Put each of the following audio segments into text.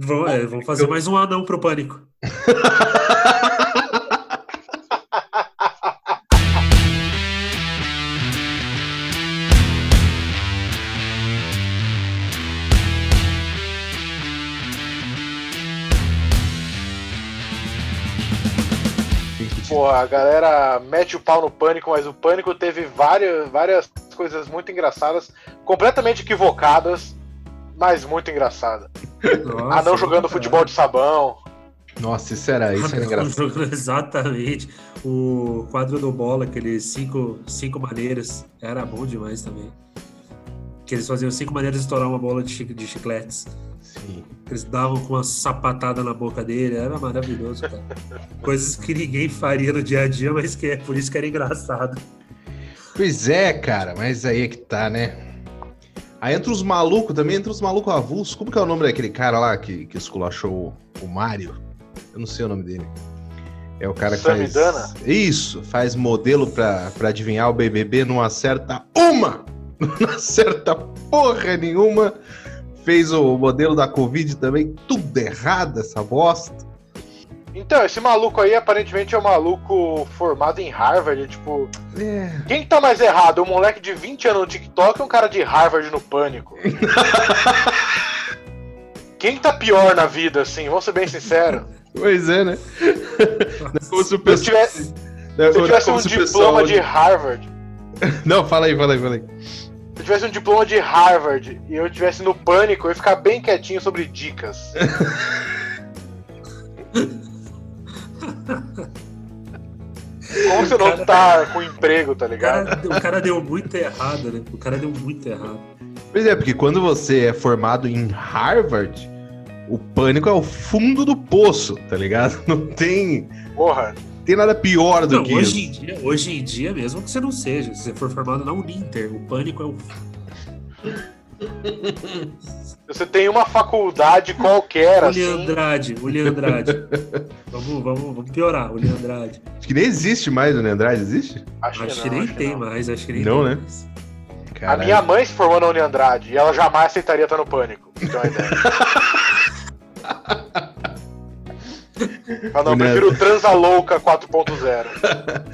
Vão, é, vão fazer mais um anão pro pânico. Porra, a galera mete o pau no pânico, mas o pânico teve várias, várias coisas muito engraçadas, completamente equivocadas, mas muito engraçada. Nossa, Anão jogando cara. futebol de sabão. Nossa, isso era, isso era engraçado. Exatamente. O quadro do bola, aqueles cinco, cinco maneiras, era bom demais também. Que eles faziam cinco maneiras de estourar uma bola de, chi- de chicletes. Sim. Eles davam com uma sapatada na boca dele, era maravilhoso, cara. Coisas que ninguém faria no dia a dia, mas que é por isso que era engraçado. Pois é, cara, mas aí é que tá, né? Aí entra os malucos também, entra os malucos avulsos. Como que é o nome daquele cara lá que, que esculachou o, Mario? Eu não sei o nome dele. É o cara que faz. Samidana? Isso, faz modelo pra, pra adivinhar o BBB, não acerta uma! Não acerta porra nenhuma! Fez o modelo da Covid também, tudo errado essa bosta. Então, esse maluco aí aparentemente é um maluco formado em Harvard. Tipo, É. quem que tá mais errado? Um moleque de 20 anos no TikTok ou um cara de Harvard no pânico? Quem que tá pior na vida, assim? Vamos ser bem sinceros. Pois é, né? Não é como se o Se eu pessoal. tivesse, se eu tivesse como um se o diploma pessoal- de Harvard, Não, fala aí, fala aí, fala aí. se eu tivesse um diploma de Harvard e eu tivesse no pânico, eu ia ficar bem quietinho sobre dicas. Como você não tá com emprego, tá O ligado? cara, o cara deu muito errado, né? O cara deu muito errado. Pois é, porque quando você é formado em Harvard, o pânico é o fundo do poço, tá ligado? Não tem, Porra, tem nada pior do Não, que hoje, em isso. dia, hoje em dia, mesmo que você não seja, se você for formado na Uninter, o pânico é o. você tem uma faculdade qualquer, O assim. Leandrade, o Leandrade. vamos, vamos, vamos piorar, o Leandrade. Acho que nem existe mais o Andrade, existe? Acho, Acho que que não, nem acho que tem não. mais, acho que nem Não, tem né? mais. A Caralho. minha mãe se formou na Uni Andrade e ela jamais aceitaria estar no pânico. uma ideia. Ah, não, eu prefiro Transa Louca 4.0.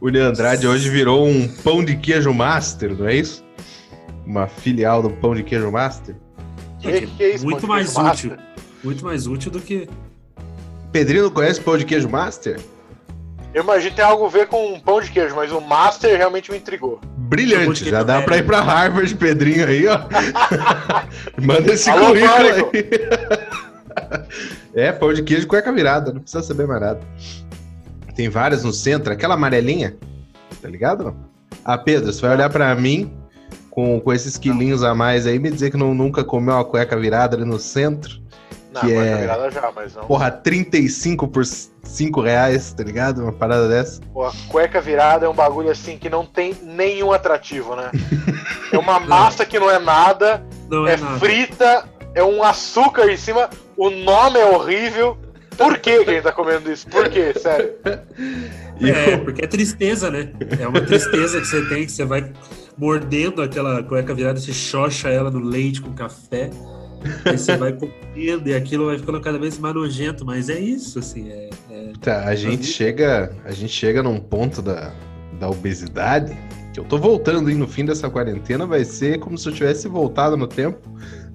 O Leandrade hoje virou um pão de queijo master, não é isso? Uma filial do pão de queijo master. Que, que é isso, Muito mais útil. master? Muito mais útil do que. Pedrinho não conhece pão de queijo master? Eu imagino que tem algo a ver com um pão de queijo, mas o Master realmente me intrigou. Brilhante, já dá pra ir pra Harvard, Pedrinho aí, ó. Manda esse Alô, currículo aí. é, pão de queijo cueca virada, não precisa saber mais nada. Tem várias no centro, aquela amarelinha, tá ligado? Não? Ah, Pedro, você vai olhar pra mim com, com esses quilinhos a mais aí me dizer que não, nunca comeu uma cueca virada ali no centro? Não, Que cueca é- virada já, mas não. Porra, 35 por 5 reais, tá ligado? Uma parada dessa. Pô, a cueca virada é um bagulho assim que não tem nenhum atrativo, né? É uma massa que não é nada, Não é, é nada. frita, é um açúcar em cima, o nome é horrível. Por que, que a gente tá comendo isso? Por quê? Sério. É, porque é tristeza, né? É uma tristeza que você tem, que você vai mordendo aquela cueca virada, você xoxa ela no leite com café, aí você vai comendo e aquilo vai ficando cada vez mais nojento, mas é isso, assim, é, é- Tá, a gente chega, a gente chega num ponto da, da obesidade que eu tô voltando, hein? No fim dessa quarentena vai ser como se eu tivesse voltado no tempo.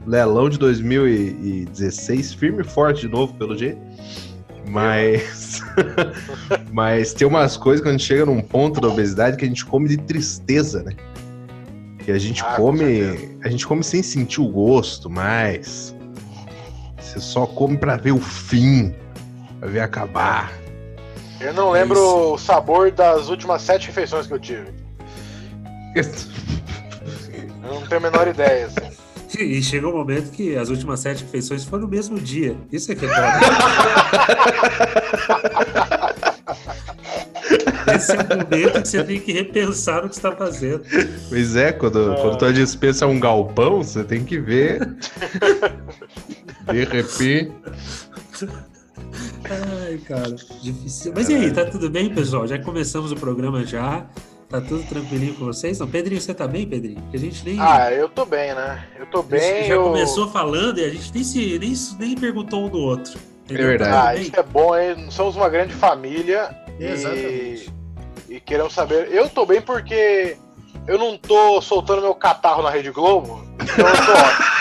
Lelão de 2016, firme e forte de novo, pelo jeito. Mas. Mas tem umas coisas que a gente chega num ponto da obesidade que a gente come de tristeza, né? Que a gente Ah, com come. A gente come sem sentir o gosto, mas. Você só come pra ver o fim. Pra ver acabar. Eu não lembro Isso. o sabor das últimas sete refeições que eu tive. Eu não tenho a menor ideia. assim. E chega um momento que as últimas sete refeições foram no mesmo dia. Isso é que é. Esse é o momento que você tem que repensar no que você está fazendo. Pois é, quando, Ah. quando tua dispensa é um galpão, você tem que ver. De repente. Ai, cara, difícil. Mas e aí, tá tudo bem, pessoal? Já começamos o programa já. Tá tudo tranquilinho com vocês? Não, Pedrinho, você tá bem, Pedrinho? A gente nem. Ah, eu tô bem, né? Eu tô bem. já eu... começou falando e a gente nem, se, nem, nem perguntou um do outro. Entendeu? É verdade. Ah, isso é bom, hein? Somos uma grande família. Exatamente. E, e queremos saber. Eu tô bem porque eu não tô soltando meu catarro na Rede Globo. Então eu tô ótimo.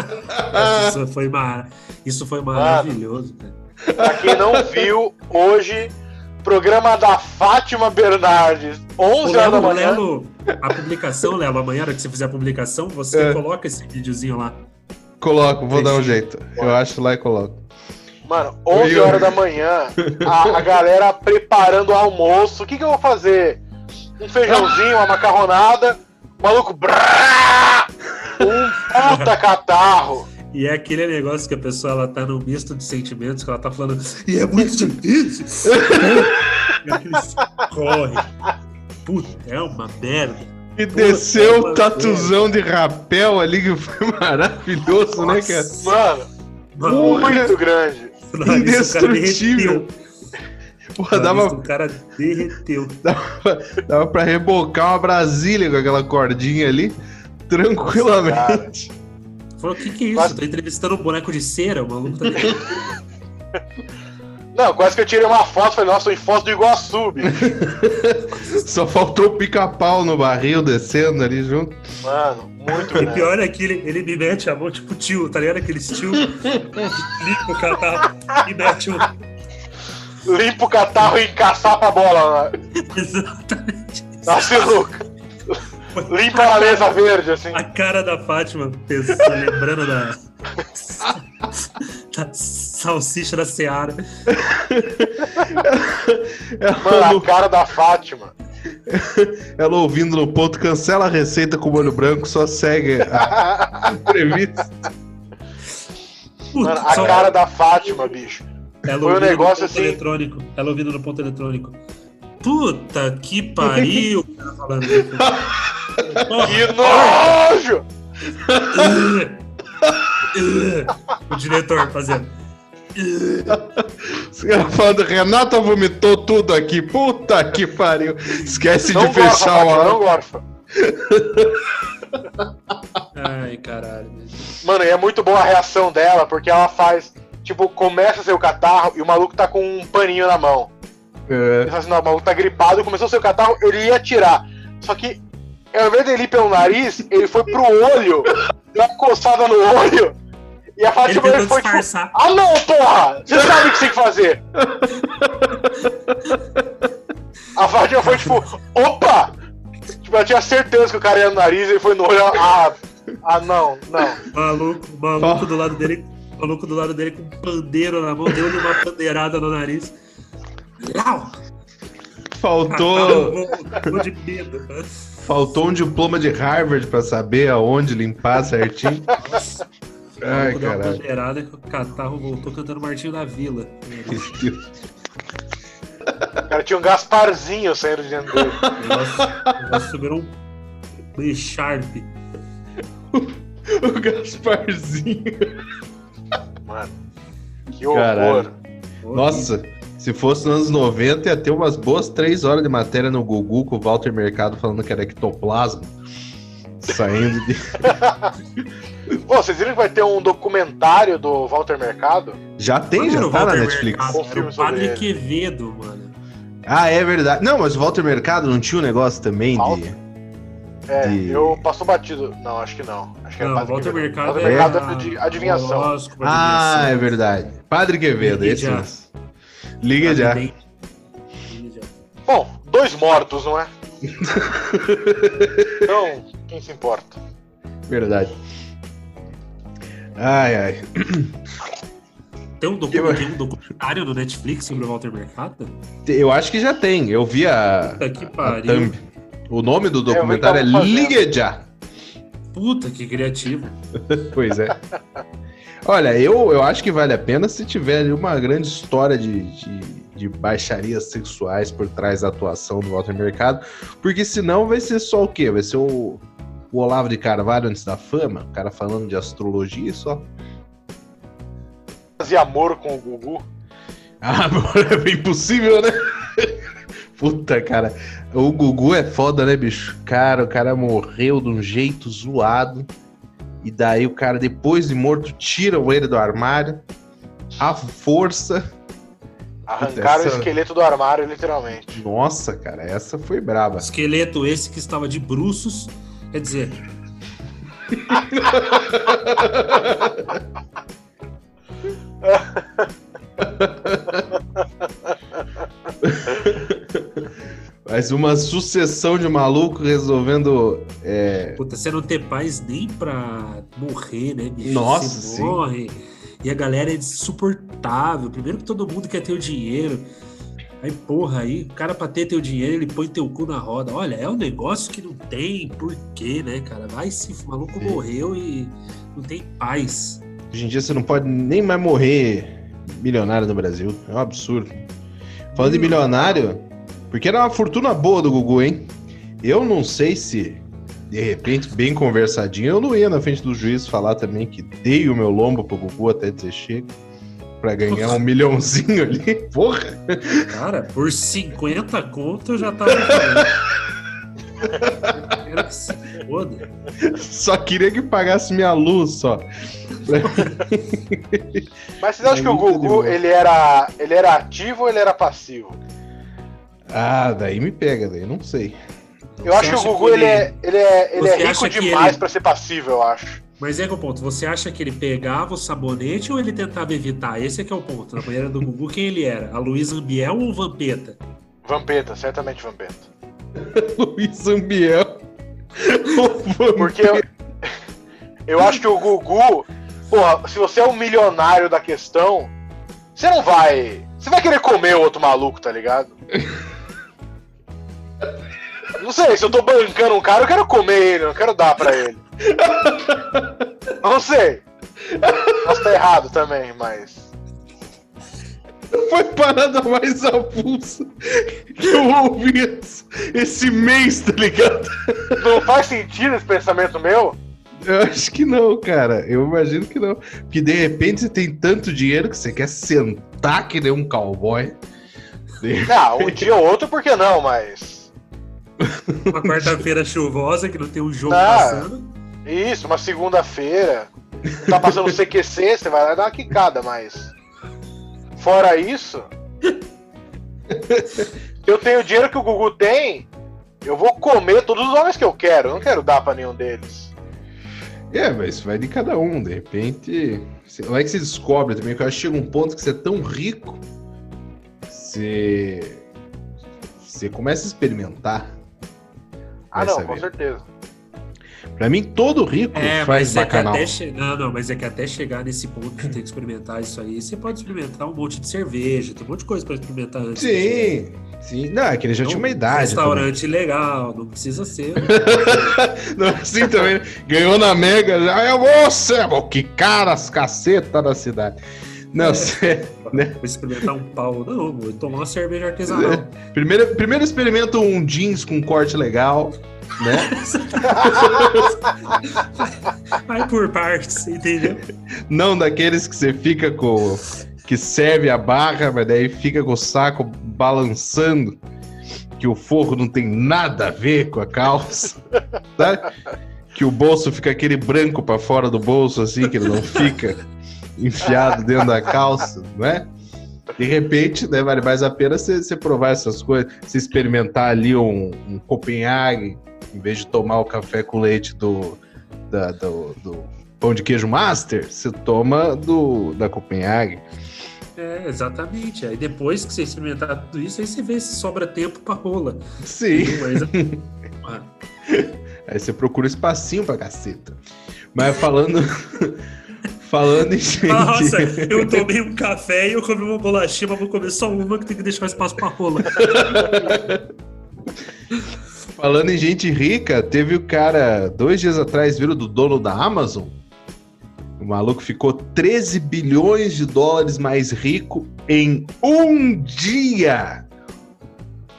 isso foi, mar... isso foi maravilhoso, cara. Pra quem não viu, hoje Programa da Fátima Bernardes, 11 horas da manhã. Lelo, a publicação, Lelo, amanhã, que você fizer a publicação, você é. coloca esse videozinho lá. Coloco, vou dar um jeito. Eu acho lá e coloco. Mano, 11 eu... horas da manhã, a, a, galera preparando o almoço. O que, que eu vou fazer? Um feijãozinho, uma macarronada, maluco. Brá, um puta catarro. E é aquele negócio que a pessoa ela tá num misto de sentimentos, que ela tá falando, e é muito difícil. corre. Puta, é uma merda. E desceu é o tatuzão merda. de rapel ali, que foi maravilhoso, Nossa. né, cara? Mano, Mano muito grande. Indestrutível. Porra, dava... O cara derreteu. Dava, dava pra rebocar uma Brasília com aquela cordinha ali, tranquilamente. Nossa, Falou, o que, que é isso? Quase... Tô entrevistando um boneco de cera, o maluco tá. Não, quase que eu tirei uma foto, falei, nossa, tô em foto do Iguaçu, bicho. Só faltou o pica-pau no barril descendo ali junto. Mano, muito E pior é que ele, ele me mete a mão, tipo tio, tá ligado? Aquele tio limpa o catarro e mete o. Limpa o catarro e encaçapa a bola, né? Exatamente. Nossa, louco. Limpa a mesa verde, assim. A cara da Fátima, pensando, lembrando da... da salsicha da Seara. Mano, a cara da Fátima. Ela ouvindo no ponto, cancela a receita com molho branco, só segue a entrevista. Mano, a cara da Fátima, bicho. Ela Foi um negócio assim. Eletrônico. Ela ouvindo no ponto eletrônico. Puta que pariu! falando que nojo! o diretor fazendo. Os caras falando, Renata vomitou tudo aqui. Puta que pariu. Esquece não de gorfa, fechar o ar. Não gorfa. Ai, caralho. Mano, e é muito boa a reação dela, porque ela faz. Tipo, começa seu catarro e o maluco tá com um paninho na mão. É. Assim, não, o maluco tá gripado, começou seu catarro, ele ia tirar. Só que ao invés dele ir pelo nariz, ele foi pro olho, deu uma coçada no olho. E a Fátima ele, ele foi tipo, ah não, porra! Você sabe o que você tem que fazer! a Fátima foi tipo, opa! Tipo, ela tinha certeza que o cara ia no nariz, ele foi no olho, ah, ah não, não. Maluco, maluco oh. do lado dele, maluco do lado dele com um pandeiro na mão, deu-lhe uma pandeirada no nariz. Lau! Faltou. de medo. Faltou um diploma de Harvard pra saber aonde limpar certinho. Ai, caralho. que o catarro voltou cantando Martinho da Vila. O cara tinha um Gasparzinho saindo de dentro dele. Nossa, subiu um B-Sharp. o Gasparzinho. Mano, que horror. Caralho. Nossa, se fosse nos anos 90, ia ter umas boas três horas de matéria no Google com o Walter Mercado falando que era ectoplasma. Saindo de. Pô, vocês viram que vai ter um documentário do Walter Mercado? Já tem, já tá na Netflix. Mercado, o Padre Quevedo, mano. Ah, é verdade. Não, mas o Walter Mercado não tinha um negócio também Walter? de. É, de... eu passou batido. Não, acho que não. Acho que não, era Walter Mercado, Walter Mercado é, é de adivinhação. Ah, é verdade. Padre Quevedo, esse. Liga já. Bom, dois mortos, não é? então, quem se importa? Verdade. Ai, ai. Tem um, docu tem um documentário no Netflix sobre o Walter Mercado? Eu acho que já tem. Eu vi a. Puta que pariu. O nome do documentário é, é Liga Já. Puta que criativo. pois é. Olha, eu, eu acho que vale a pena se tiver uma grande história de, de, de, baixarias sexuais por trás da atuação do Walter Mercado, porque senão vai ser só o quê? Vai ser o, o Olavo de Carvalho antes da fama, o cara falando de astrologia só. Fazer amor com o Gugu? Ah, amor, é impossível, né? Puta, cara. O Gugu é foda, né, bicho? Cara, o cara morreu de um jeito zoado. E daí o cara, depois de morto, tiram ele do armário. A força. Arrancaram essa... o esqueleto do armário, literalmente. Nossa, cara, essa foi braba. Esqueleto esse que estava de bruços. Quer dizer. Mas uma sucessão de maluco resolvendo. É... Puta, você não ter paz nem pra morrer, né, bicho? Nossa, você morre. E a galera é insuportável. Primeiro que todo mundo quer ter o dinheiro. Aí, porra, aí o cara pra ter teu dinheiro, ele põe teu cu na roda. Olha, é um negócio que não tem porquê, né, cara? Vai se o maluco Sim. morreu e não tem paz. Hoje em dia você não pode nem mais morrer milionário no Brasil. É um absurdo. Falando hum. de milionário, porque era uma fortuna boa do Gugu, hein? Eu não sei se, de repente, bem conversadinho, eu não ia na frente do juiz falar também que dei o meu lombo pro Gugu até dizer chega. Pra ganhar um milhãozinho ali, porra! Cara, por 50 conto eu já tava que se foda. Só queria que pagasse minha luz só. Mas vocês acham é que o Gugu ele era, ele era ativo ou ele era passivo? Ah, daí me pega, daí não sei. Eu acho que o Gugu que ele... ele... é, ele é, ele é rico demais ele... para ser passivo, eu acho. Mas é que é o ponto. Você acha que ele pegava o sabonete ou ele tentava evitar? Esse é que é o ponto. Na banheira do Gugu, quem ele era? A Luiz Ambiel ou o Vampeta? Vampeta, certamente Vampeta. Luiz Ambiel. Porque eu, eu acho que o Gugu, porra, se você é um milionário da questão, você não vai. Você vai querer comer o outro maluco, tá ligado? Não sei, se eu tô bancando um cara, eu quero comer ele, não quero dar pra ele. Não sei. Posso estar errado também, mas. Foi parada mais avulsa que eu ouvi esse mês, tá ligado? Não faz sentido esse pensamento meu? Eu acho que não, cara. Eu imagino que não. Porque de repente você tem tanto dinheiro que você quer sentar que nem um cowboy. Ah, um dia ou outro, por que não, mas. Uma quarta-feira chuvosa que não tem um jogo ah, passando. Isso, uma segunda-feira. Tá passando o CQC, você vai lá e dá uma quicada, mas. Fora isso. eu tenho o dinheiro que o Gugu tem, eu vou comer todos os homens que eu quero. Eu não quero dar pra nenhum deles. É, mas isso vai de cada um. De repente. Não é que você descobre também, que eu acho que chega um ponto que você é tão rico. Você. Você começa a experimentar. Ah, não, com certeza. Pra mim, todo rico é, faz mas bacanal. É che... Não, não, mas é que até chegar nesse ponto de ter que experimentar isso aí, você pode experimentar um monte de cerveja, tem um monte de coisa pra experimentar antes. Sim, sim. Não, é que ele já não, tinha uma idade. Restaurante também. legal, não precisa ser. não, assim também. Ganhou na Mega, já é você, que caras caceta da cidade. Não, é, você. Né? Vou experimentar um pau. Não, vou tomar uma cerveja artesanal. É. Primeiro, primeiro experimenta um jeans com corte legal né? Vai por partes, entendeu? Não daqueles que você fica com. que serve a barra, mas daí fica com o saco balançando, que o forro não tem nada a ver com a calça, tá? Que o bolso fica aquele branco para fora do bolso, assim, que ele não fica enfiado dentro da calça, não é? De repente, né, vale mais a pena você provar essas coisas, você experimentar ali um, um Copenhague, em vez de tomar o café com leite do, da, do, do pão de queijo master, você toma do da Copenhague. É, exatamente. Aí depois que você experimentar tudo isso, aí você vê se sobra tempo pra rola. Sim. Mas... aí você procura espacinho pra caceta. Mas falando. Falando em gente. Nossa, eu tomei um café e eu comi uma bolachinha, mas vou comer só uma que tem que deixar espaço pra rola. Falando em gente rica, teve o cara, dois dias atrás, viram do dono da Amazon? O maluco ficou 13 bilhões de dólares mais rico em um dia!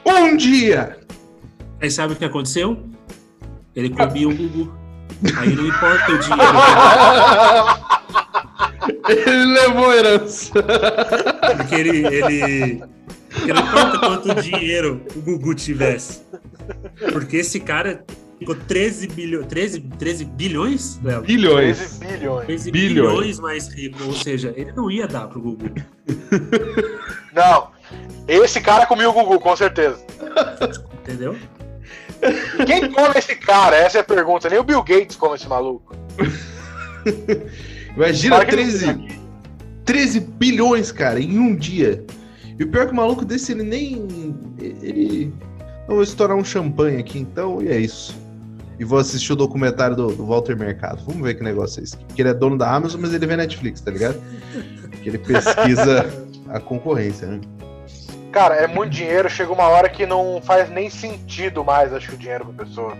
Um dia! Aí sabe o que aconteceu? Ele comia o Gugu. Aí não importa o dinheiro. ele levou a herança. Porque ele, ele não importa quanto dinheiro o Gugu tivesse. Porque esse cara ficou 13 bilhões. 13, 13 bilhões, Léo? Bilhões. 13 bilhões. 13 bilhões. bilhões mais rico. Ou seja, ele não ia dar pro Gugu. Não. Esse cara comia o Gugu, com certeza. Entendeu? Quem come esse cara? Essa é a pergunta. Nem o Bill Gates come esse maluco. Imagina 13, 13 bilhões, cara, em um dia. E o pior é que o maluco desse, ele nem. Ele. Não vou estourar um champanhe aqui então, e é isso. E vou assistir o documentário do, do Walter Mercado. Vamos ver que negócio é esse. Que ele é dono da Amazon, mas ele vê Netflix, tá ligado? Que ele pesquisa a concorrência, né? Cara, é muito dinheiro, chega uma hora que não faz nem sentido mais, acho que o dinheiro pra pessoa.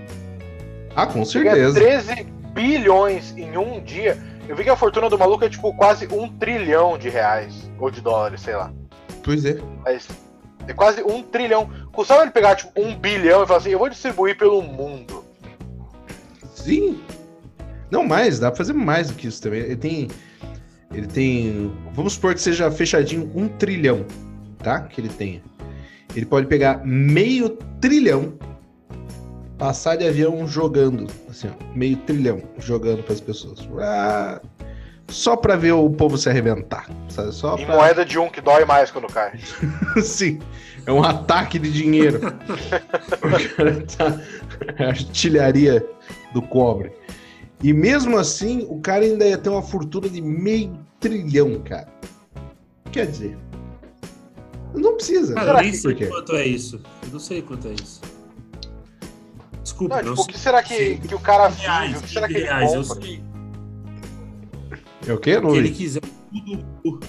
Ah, com certeza. Chega 13 bilhões em um dia. Eu vi que a fortuna do maluco é tipo quase um trilhão de reais. Ou de dólares, sei lá. Pois é. Mas é quase um trilhão. Custava ele pegar tipo um bilhão e falar assim: eu vou distribuir pelo mundo. Sim. Não mais, dá pra fazer mais do que isso também. Ele tem. Ele tem. Vamos supor que seja fechadinho um trilhão tá? Que ele tenha. Ele pode pegar meio trilhão, passar de avião jogando, assim, ó, meio trilhão jogando para as pessoas. Ah, só para ver o povo se arrebentar. Sabe? Só em pra... moeda de um que dói mais quando cai. Sim, é um ataque de dinheiro. o cara tá artilharia do cobre. E mesmo assim, o cara ainda ia ter uma fortuna de meio trilhão, cara. Quer dizer, não precisa. Cara, eu nem sei quanto é isso. Eu não sei quanto é isso. Desculpa. Não, tipo, o que será que, que o cara vive? O que será que ele reais, compra? Eu sei. É o quê? Não ele quiser o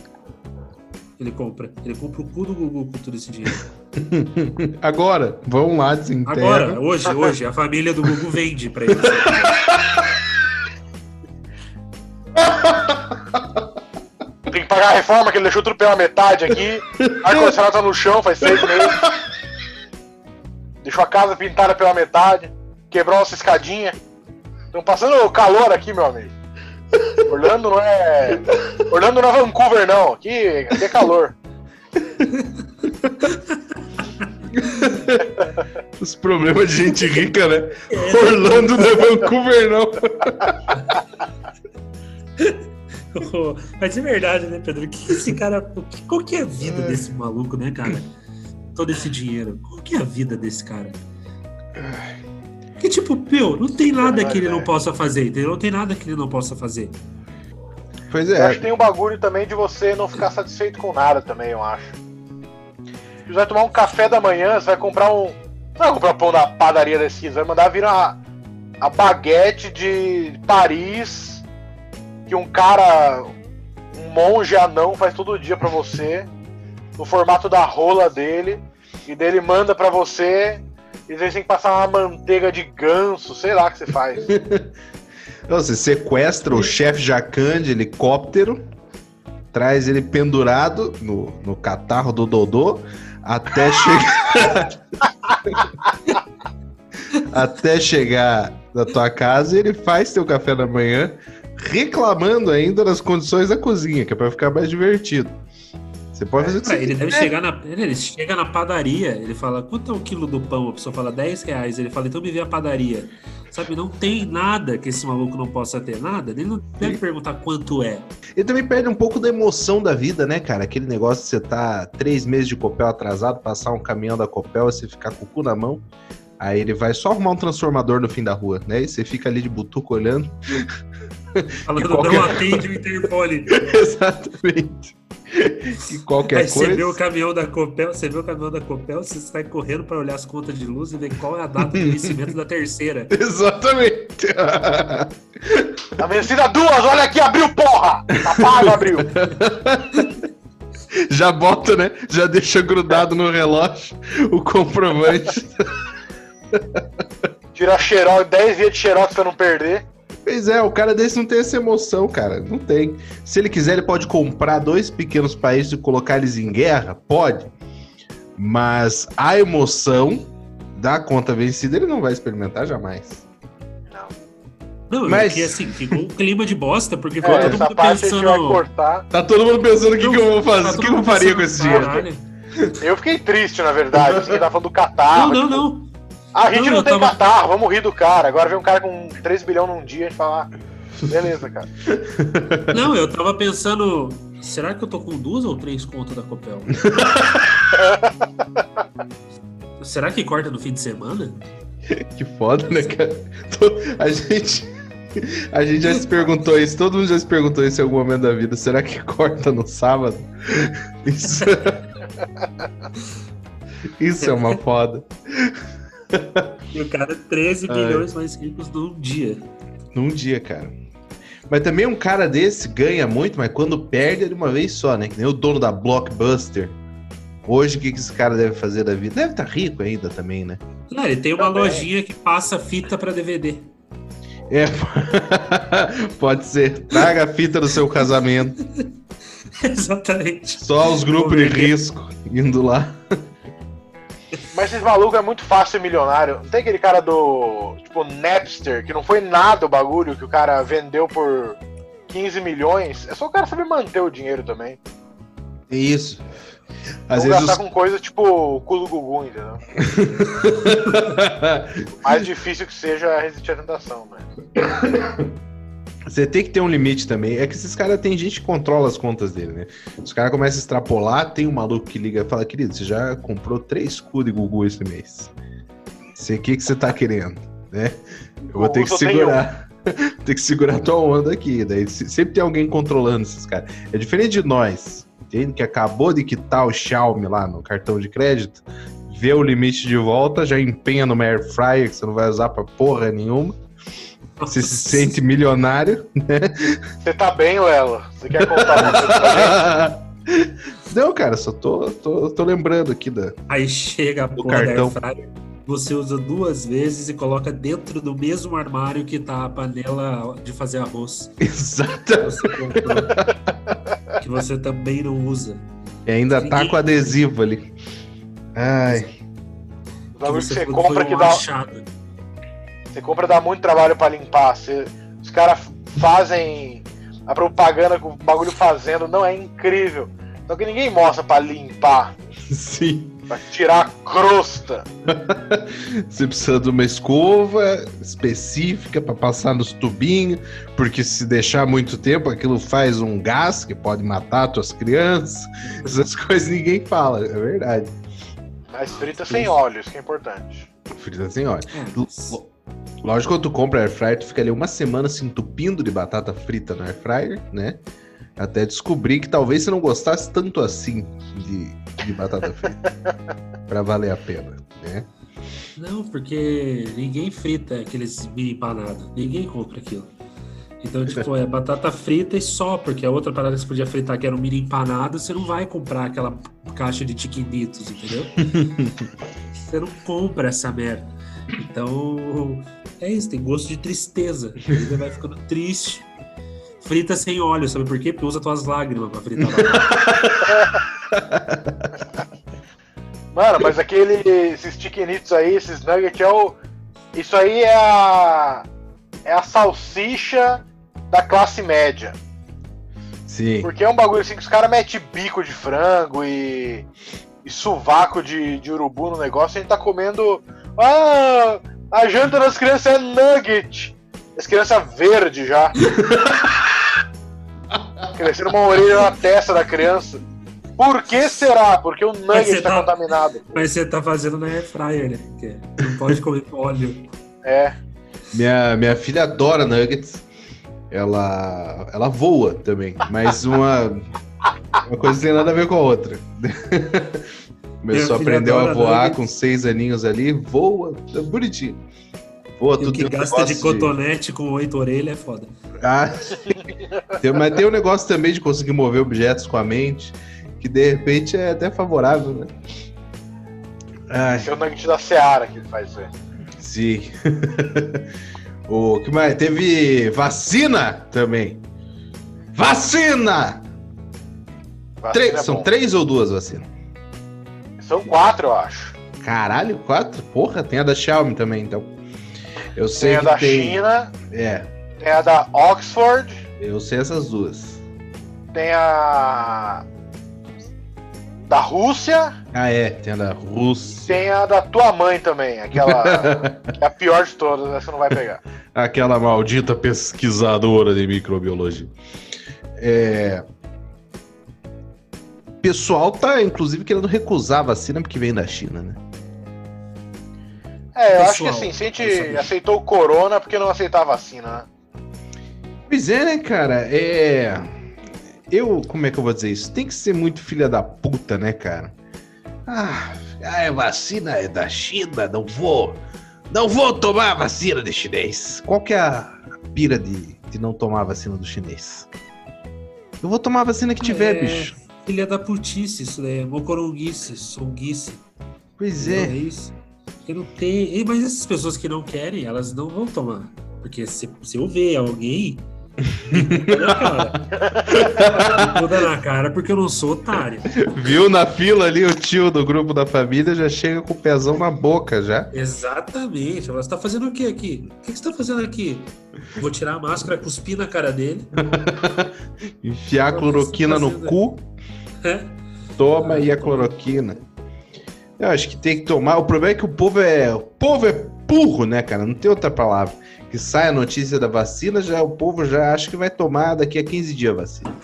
Ele compra. Ele compra o cu do Gugu com todo esse dinheiro. Agora, vão lá, desenterra. Agora, hoje, hoje, a família do Gugu vende pra ele. Tem que pagar a reforma que ele deixou tudo pela metade aqui. Ar-condicionado tá no chão faz seis meses. Deixou a casa pintada pela metade. Quebrou nossa escadinha. Estão passando calor aqui, meu amigo. Orlando não é. Orlando não é Vancouver, não. Aqui, aqui é calor. Os problemas de gente rica, né? Orlando não é Vancouver, não. Mas é verdade, né, Pedro? Que esse cara. Qual que é a vida desse maluco, né, cara? Todo esse dinheiro. Qual que é a vida desse cara? Que tipo, meu, não tem nada que ele não possa fazer, entendeu? Não tem nada que ele não possa fazer. Pois é. Eu acho que tem um bagulho também de você não ficar satisfeito com nada também, eu acho. Você vai tomar um café da manhã, você vai comprar um. Não vai comprar pão da padaria da esquina, vai mandar vir a, a baguete de Paris que um cara, um monge anão faz todo dia para você, no formato da rola dele, e dele manda para você, e você tem que passar uma manteiga de ganso, sei lá o que você faz. Você sequestra o chefe Jacan de helicóptero, traz ele pendurado no, no catarro do Dodô, até chegar. até chegar na tua casa, ele faz teu café da manhã, reclamando ainda das condições da cozinha, que é para ficar mais divertido. Você pode fazer isso. Ele deve chegar na. Ele chega na padaria, ele fala, quanto é o quilo do pão? A pessoa fala 10 reais. Ele fala, então me vê a padaria. Sabe, não tem nada que esse maluco não possa ter, nada. Ele não deve Sim. perguntar quanto é. Ele também perde um pouco da emoção da vida, né, cara? Aquele negócio de você tá três meses de Copel atrasado, passar um caminhão da Copel e você ficar com o cu na mão. Aí ele vai só arrumar um transformador no fim da rua, né? E você fica ali de butuco olhando. Falando, qualquer... não atende o interfone. Exatamente. E qualquer Aí coisa. Você vê o caminhão da Copel, você vê o caminhão da Copel, você sai correndo para olhar as contas de luz e ver qual é a data de vencimento da terceira. Exatamente. Tá vencida duas, olha aqui, abriu, porra! Tá pago, abriu. Já bota, né? Já deixa grudado no relógio o comprovante. Tira xerox, 10 dias de xerox pra não perder. Pois é, o cara desse não tem essa emoção, cara. Não tem. Se ele quiser, ele pode comprar dois pequenos países e colocar eles em guerra? Pode. Mas a emoção da conta vencida ele não vai experimentar jamais. Não, mas que assim, ficou um clima de bosta, porque é, todo mundo pensando. Vai cortar. Tá todo mundo pensando o que, tá que eu vou fazer, o que eu faria com esse dinheiro. Eu fiquei triste, na verdade. Você tá falando do catarro. Não, não, tipo, não. A gente não, não tem tava... catarro, vamos rir do cara. Agora vem um cara com 3 bilhões num dia e falar. Ah, beleza, cara. Não, eu tava pensando. Será que eu tô com duas ou três contas da Copel? será que corta no fim de semana? Que foda, né, cara? A gente. A gente já se perguntou isso, todo mundo já se perguntou isso em algum momento da vida. Será que corta no sábado? Isso, isso é uma foda. E o cara 13 Ai. bilhões mais ricos num dia. Num dia, cara. Mas também um cara desse ganha muito, mas quando perde é de uma vez só, né? Que nem o dono da Blockbuster. Hoje, o que, que esse cara deve fazer da vida? Deve estar tá rico ainda também, né? Não, ele tem uma também. lojinha que passa fita para DVD. É, pode ser. Traga a fita do seu casamento. Exatamente. Só os grupos de risco indo lá. Mas esses malucos é muito fácil ser milionário. Não tem aquele cara do. Tipo, Napster, que não foi nada o bagulho que o cara vendeu por 15 milhões. É só o cara saber manter o dinheiro também. Isso. Às vezes gastar os... com coisa tipo o culo gugu, entendeu? mais difícil que seja resistir à tentação, né? Você tem que ter um limite também. É que esses caras tem gente que controla as contas dele, né? Os caras começam a extrapolar, tem um maluco que liga e fala, querido, você já comprou três cu de Gugu esse mês. O que, que você tá querendo? Né? Eu vou ter que segurar. ter que segurar a tua onda aqui. Daí sempre tem alguém controlando esses caras. É diferente de nós, entende? Que acabou de quitar o Xiaomi lá no cartão de crédito, vê o limite de volta, já empenha no Air Fryer, que você não vai usar pra porra nenhuma você se sente milionário, né? Você tá bem, Lelo? Você quer contar uma coisa pra Não, cara, só tô, tô, tô lembrando aqui da. Aí chega a porra cartão. da Airfryer, você usa duas vezes e coloca dentro do mesmo armário que tá a panela de fazer arroz. Exato. Que você, também não usa. E ainda tá Ninguém... tá com adesivo ali. Ai. Que você, você compra que dá. Achado. Você compra dá muito trabalho para limpar. Você, os caras fazem a propaganda com o bagulho fazendo, não é incrível. Só que ninguém mostra para limpar. Sim. Pra tirar a crosta. Você precisa de uma escova específica para passar nos tubinhos, porque se deixar muito tempo, aquilo faz um gás que pode matar suas crianças. Essas coisas ninguém fala, é verdade. Mas frita sem óleo, isso que é importante. Frita sem óleo. É. Lógico, quando tu compra air fryer, tu fica ali uma semana se entupindo de batata frita no air fryer, né? Até descobrir que talvez você não gostasse tanto assim de, de batata frita. para valer a pena, né? Não, porque ninguém frita aqueles mini empanados. Ninguém compra aquilo. Então, tipo, é batata frita e só, porque a outra parada que você podia fritar, que era um mini empanado, você não vai comprar aquela caixa de tiquinitos, entendeu? você não compra essa merda. Então, é isso, tem gosto de tristeza. Ele vai ficando triste. Frita sem óleo, sabe por quê? Porque usa tuas lágrimas pra fritar. Mano, mas aquele, esses chickenitos aí, esses nuggets, é o, isso aí é a, é a salsicha da classe média. Sim. Porque é um bagulho assim que os caras metem bico de frango e, e sovaco de, de urubu no negócio, a gente tá comendo ah, a janta das crianças é nugget. As crianças verde já. Crescendo uma orelha na testa da criança. Por que será? Porque o nugget está tá, contaminado. Mas você tá fazendo na air fryer, né? Porque não pode comer óleo. É. Minha, minha filha adora nuggets. Ela, ela voa também, mas uma, uma coisa tem nada a ver com a outra. Começou a aprender a voar com seis aninhos ali, voa, é bonitinho. Voa, tudo que gasta de cotonete de... com oito orelhas é foda. Ah, tem, mas tem um negócio também de conseguir mover objetos com a mente, que de repente é até favorável, né? Ai. É o nugget da Seara que ele faz isso aí. Sim. o que mais? Teve vacina também. Vacina! vacina é são três ou duas vacinas? São quatro, eu acho. Caralho, quatro? Porra, tem a da Xiaomi também, então. Eu sei tem a da tem... China. É. Tem a da Oxford. Eu sei essas duas. Tem a. da Rússia. Ah, é, tem a da Rússia. Tem a da tua mãe também, aquela. que é a pior de todas, essa não vai pegar. Aquela maldita pesquisadora de microbiologia. É. O pessoal tá, inclusive, querendo recusar a vacina porque vem da China, né? É, eu acho que assim, se a gente aceitou o corona porque não aceitar a vacina, né? Pois é, né, cara? É. Eu, como é que eu vou dizer isso? Tem que ser muito filha da puta, né, cara? Ah, a vacina é da China, não vou. Não vou tomar a vacina de chinês. Qual que é a pira de, de não tomar a vacina do chinês? Eu vou tomar a vacina que tiver, é, bicho. Filha da putice, isso daí. É mocoronguice, songuice. Pois é. É isso. Porque não tem. Mas essas pessoas que não querem, elas não vão tomar. Porque se, se eu ver alguém. na cara. Muda na cara porque eu não sou otário. Viu na fila ali o tio do grupo da família já chega com o pezão na boca já. Exatamente. Você tá fazendo o que aqui? O que você tá fazendo aqui? Vou tirar a máscara, cuspir na cara dele. Enfiar a cloroquina no cu. É. Toma aí a cloroquina. Eu acho que tem que tomar. O problema é que o povo é. O povo é burro, né, cara? Não tem outra palavra. Que sai a notícia da vacina, já o povo já acha que vai tomar daqui a 15 dias a vacina.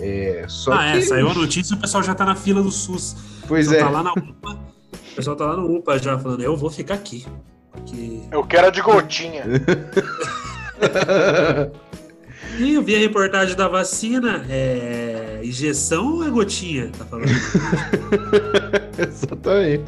É, só ah, que... é, saiu a notícia e o pessoal já tá na fila do SUS. Pois o é. Tá lá na UPA, o pessoal tá lá no UPA já falando, eu vou ficar aqui. Porque... Eu quero a de gotinha. E eu vi a reportagem da vacina, é injeção ou é gotinha? Tá falando. Exatamente.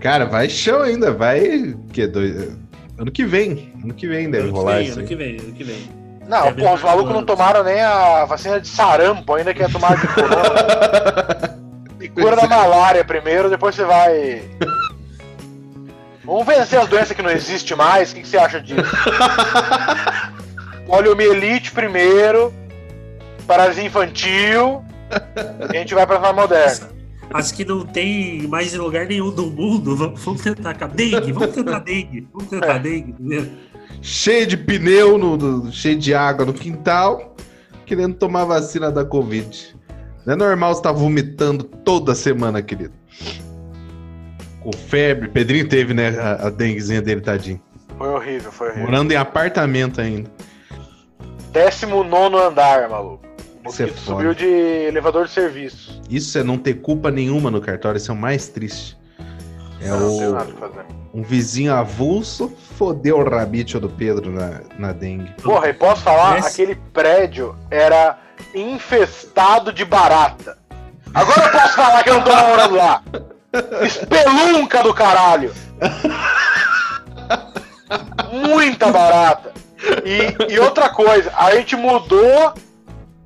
Cara, vai chão ainda, vai. Que dois... Ano que vem. Ano que vem deve ano rolar que vem, isso. ano que vem, ano que vem. Não, É pô, os malucos não tomaram nem a vacina de sarampo, ainda quer tomar de corona. E cura da malária primeiro, depois você vai. Vamos vencer as doenças que não existem mais. O que, que você acha disso? Poliomielite primeiro, paralisia infantil, a gente vai pra forma moderna. As que não tem mais em lugar nenhum do mundo, vamos, tentar com a dengue, vamos tentar dengue, vamos tentar dengue primeiro. Cheio de pneu, no, no- cheio de água no quintal, querendo tomar vacina da Covid. Não é normal você estar vomitando toda semana, querido. Com febre. Pedrinho teve, né? A, a denguezinha dele, tadinho. Foi horrível, foi horrível. Morando em apartamento ainda. 19 andar, maluco. É subiu de elevador de serviço. Isso é não ter culpa nenhuma no cartório, isso é o mais triste. É não tem o, nada pra fazer. um vizinho avulso fodeu o rabite do Pedro na, na dengue. Porra, e posso falar? Esse- Aquele prédio era infestado de barata. Agora eu posso falar que eu não tô morando lá. Espelunca do caralho. Muita barata. E, e outra coisa, a gente mudou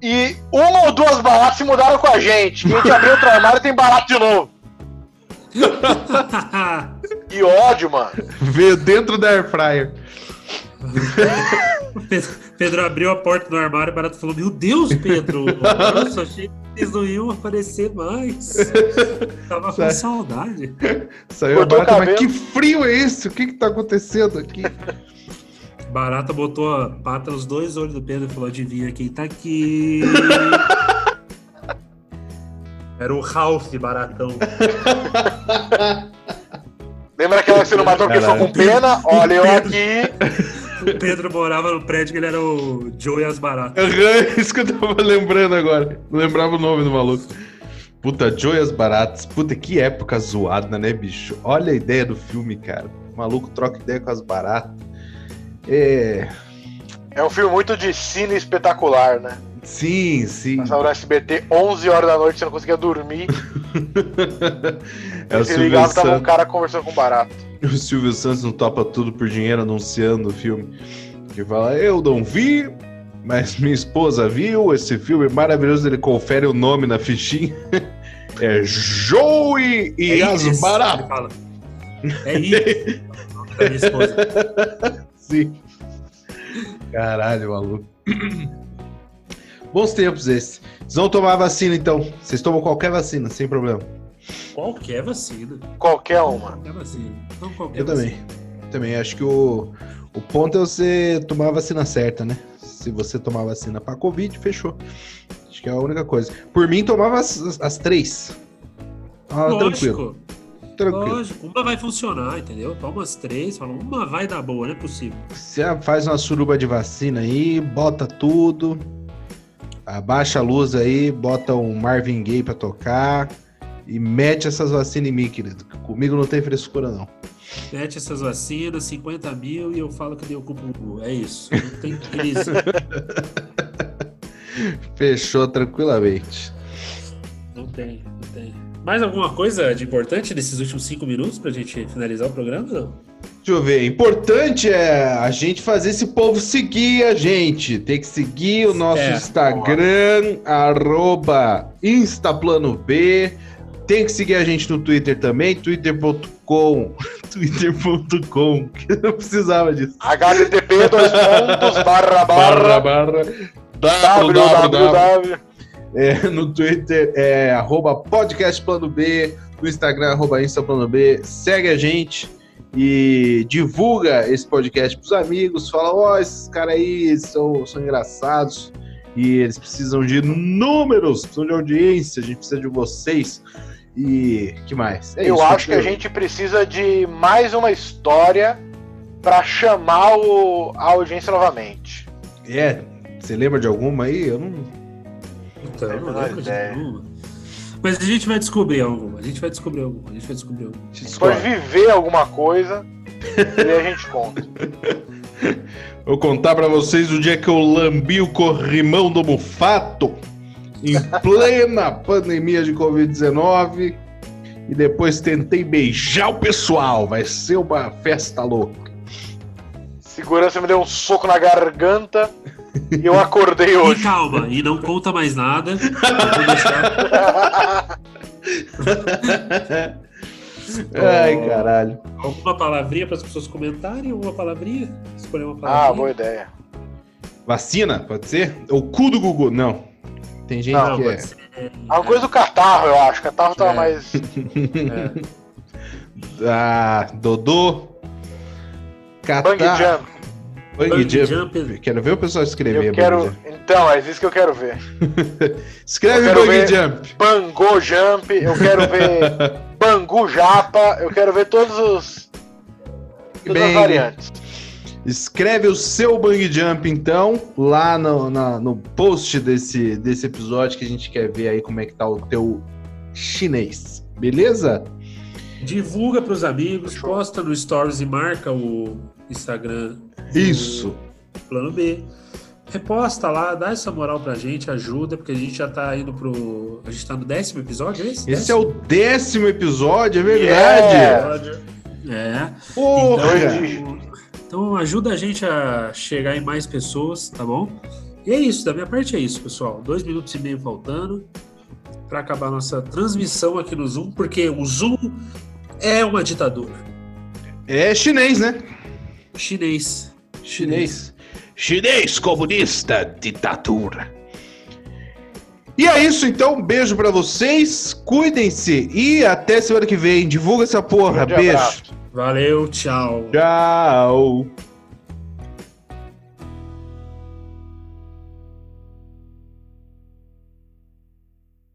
e uma ou duas baratas se mudaram com a gente. E a gente abriu outro armário e tem barato de novo. Que ódio, mano. Veio dentro da air fryer. Pedro, Pedro abriu a porta do armário e o Barato falou: Meu Deus, Pedro! Nossa, achei que vocês não iam aparecer mais. Tava com saudade. Saiu Cortou o barata, mas que frio é esse? O que que tá acontecendo aqui? Barata botou a pata nos dois olhos do Pedro e falou: Adivinha quem tá aqui? Era o Ralph Baratão. Lembra aquela que você não matou porque ficou com pena? Olha eu aqui. O Pedro morava no prédio que ele era o Joe e as Baratas. Isso que eu tava lembrando agora. Não lembrava o nome do maluco. Puta, joias baratas. Puta, que época zoada, né, bicho? Olha a ideia do filme, cara. O maluco troca ideia com as baratas. É. É um filme muito de cine espetacular, né? Sim, sim. Passava no SBT 11 horas da noite, você não conseguia dormir. É o ligava, tava um Santos, cara conversando com barato. o Silvio Santos não topa tudo por dinheiro anunciando o filme. Que fala, eu não vi, mas minha esposa viu esse filme maravilhoso. Ele confere o nome na fichinha. É Joey e as isso, baratas. ele fala. É isso. O nome da minha esposa. Sim. Caralho, maluco. Bons tempos esses. Vocês vão tomar vacina então. Vocês tomam qualquer vacina, sem problema. Qualquer vacina. Qualquer uma. Qualquer vacina. Não qualquer Eu também. Também acho que o, o ponto é você tomar a vacina certa, né? Se você tomar vacina pra Covid, fechou. Acho que é a única coisa. Por mim, tomava as, as três. Ah, Lógico. tranquilo. Tranquilo. Lógico, uma vai funcionar, entendeu? Toma umas três, fala, uma vai dar boa, não é possível. Você faz uma suruba de vacina aí, bota tudo, abaixa a luz aí, bota um Marvin Gaye pra tocar e mete essas vacinas em mim, querido. Comigo não tem frescura, não. Mete essas vacinas, 50 mil e eu falo que deu culpa no É isso. Não tem crise. Fechou tranquilamente. não tem. Mais alguma coisa de importante nesses últimos cinco minutos pra gente finalizar o programa? Não? Deixa eu ver. Importante é a gente fazer esse povo seguir a gente. Tem que seguir o nosso É. Instagram, arroba InstaplanoB. Tem que seguir a gente no Twitter também, twitter.com. Twitter.com, que eu não precisava disso. http dois pontos barra barra barra www É, no Twitter é arroba podcast plano B, no Instagram arroba Insta plano B. Segue a gente e divulga esse podcast pros amigos. Fala, ó, esses caras aí são, são engraçados e eles precisam de números, precisam de audiência, a gente precisa de vocês. E que mais? É Eu isso, acho que a gente precisa de mais uma história pra chamar o- a audiência novamente. É, você lembra de alguma aí? Eu não. Então, não lembro de ideia. nenhuma. Mas a gente vai descobrir alguma. A gente vai descobrir alguma. A gente vai descobrir alguma. Te Pode discordo. viver alguma coisa e aí a gente conta. Vou contar pra vocês o dia que eu lambi o corrimão do Mufato em plena pandemia de Covid-19 e depois tentei beijar o pessoal. Vai ser uma festa louca. Segurança me deu um soco na garganta e eu acordei E hoje. calma, e não conta mais nada. Ai, caralho. alguma palavrinha para as pessoas comentarem, alguma palavrinha? Escolher uma Ah, palavrinha. boa ideia. Vacina, pode ser? O cu do Gugu. Não. Tem gente Não, que é. ser. A coisa do catarro, eu acho. Catarro tava É. mais. É. Ah, Dodô. Bang Catar. jump. Bang jump. jump. Quero ver o pessoal escrever. Eu Bang quero. Então, é isso que eu quero ver. Escreve eu quero Jump. Bango jump, eu quero ver Bangu japa, eu quero ver todos os. Todas Bem, as variantes. Escreve o seu bang jump, então, lá no, na- no post desse, desse episódio que a gente quer ver aí como é que tá o teu chinês. Beleza? Divulga para os amigos, Show. posta no Stories e marca o Instagram. Isso. Plano B. Reposta lá, dá essa moral pra gente, ajuda, porque a gente já tá indo pro. A gente tá no décimo episódio, é esse? Esse é o décimo episódio, é verdade. Yeah. É. Porra! Dois Então, dígitos. então ajuda a gente a chegar em mais pessoas, tá bom? E é isso, da minha parte é isso, pessoal. Dois minutos e meio faltando para acabar a nossa transmissão aqui no Zoom, porque o Zoom é uma ditadura. É chinês, né? Chinês. Chinês. Chinês comunista, ditadura. E é isso, então. Um beijo pra vocês. Cuidem-se. E até semana que vem. Divulga essa porra. Grande Beijo. abraço. Valeu, tchau. Tchau.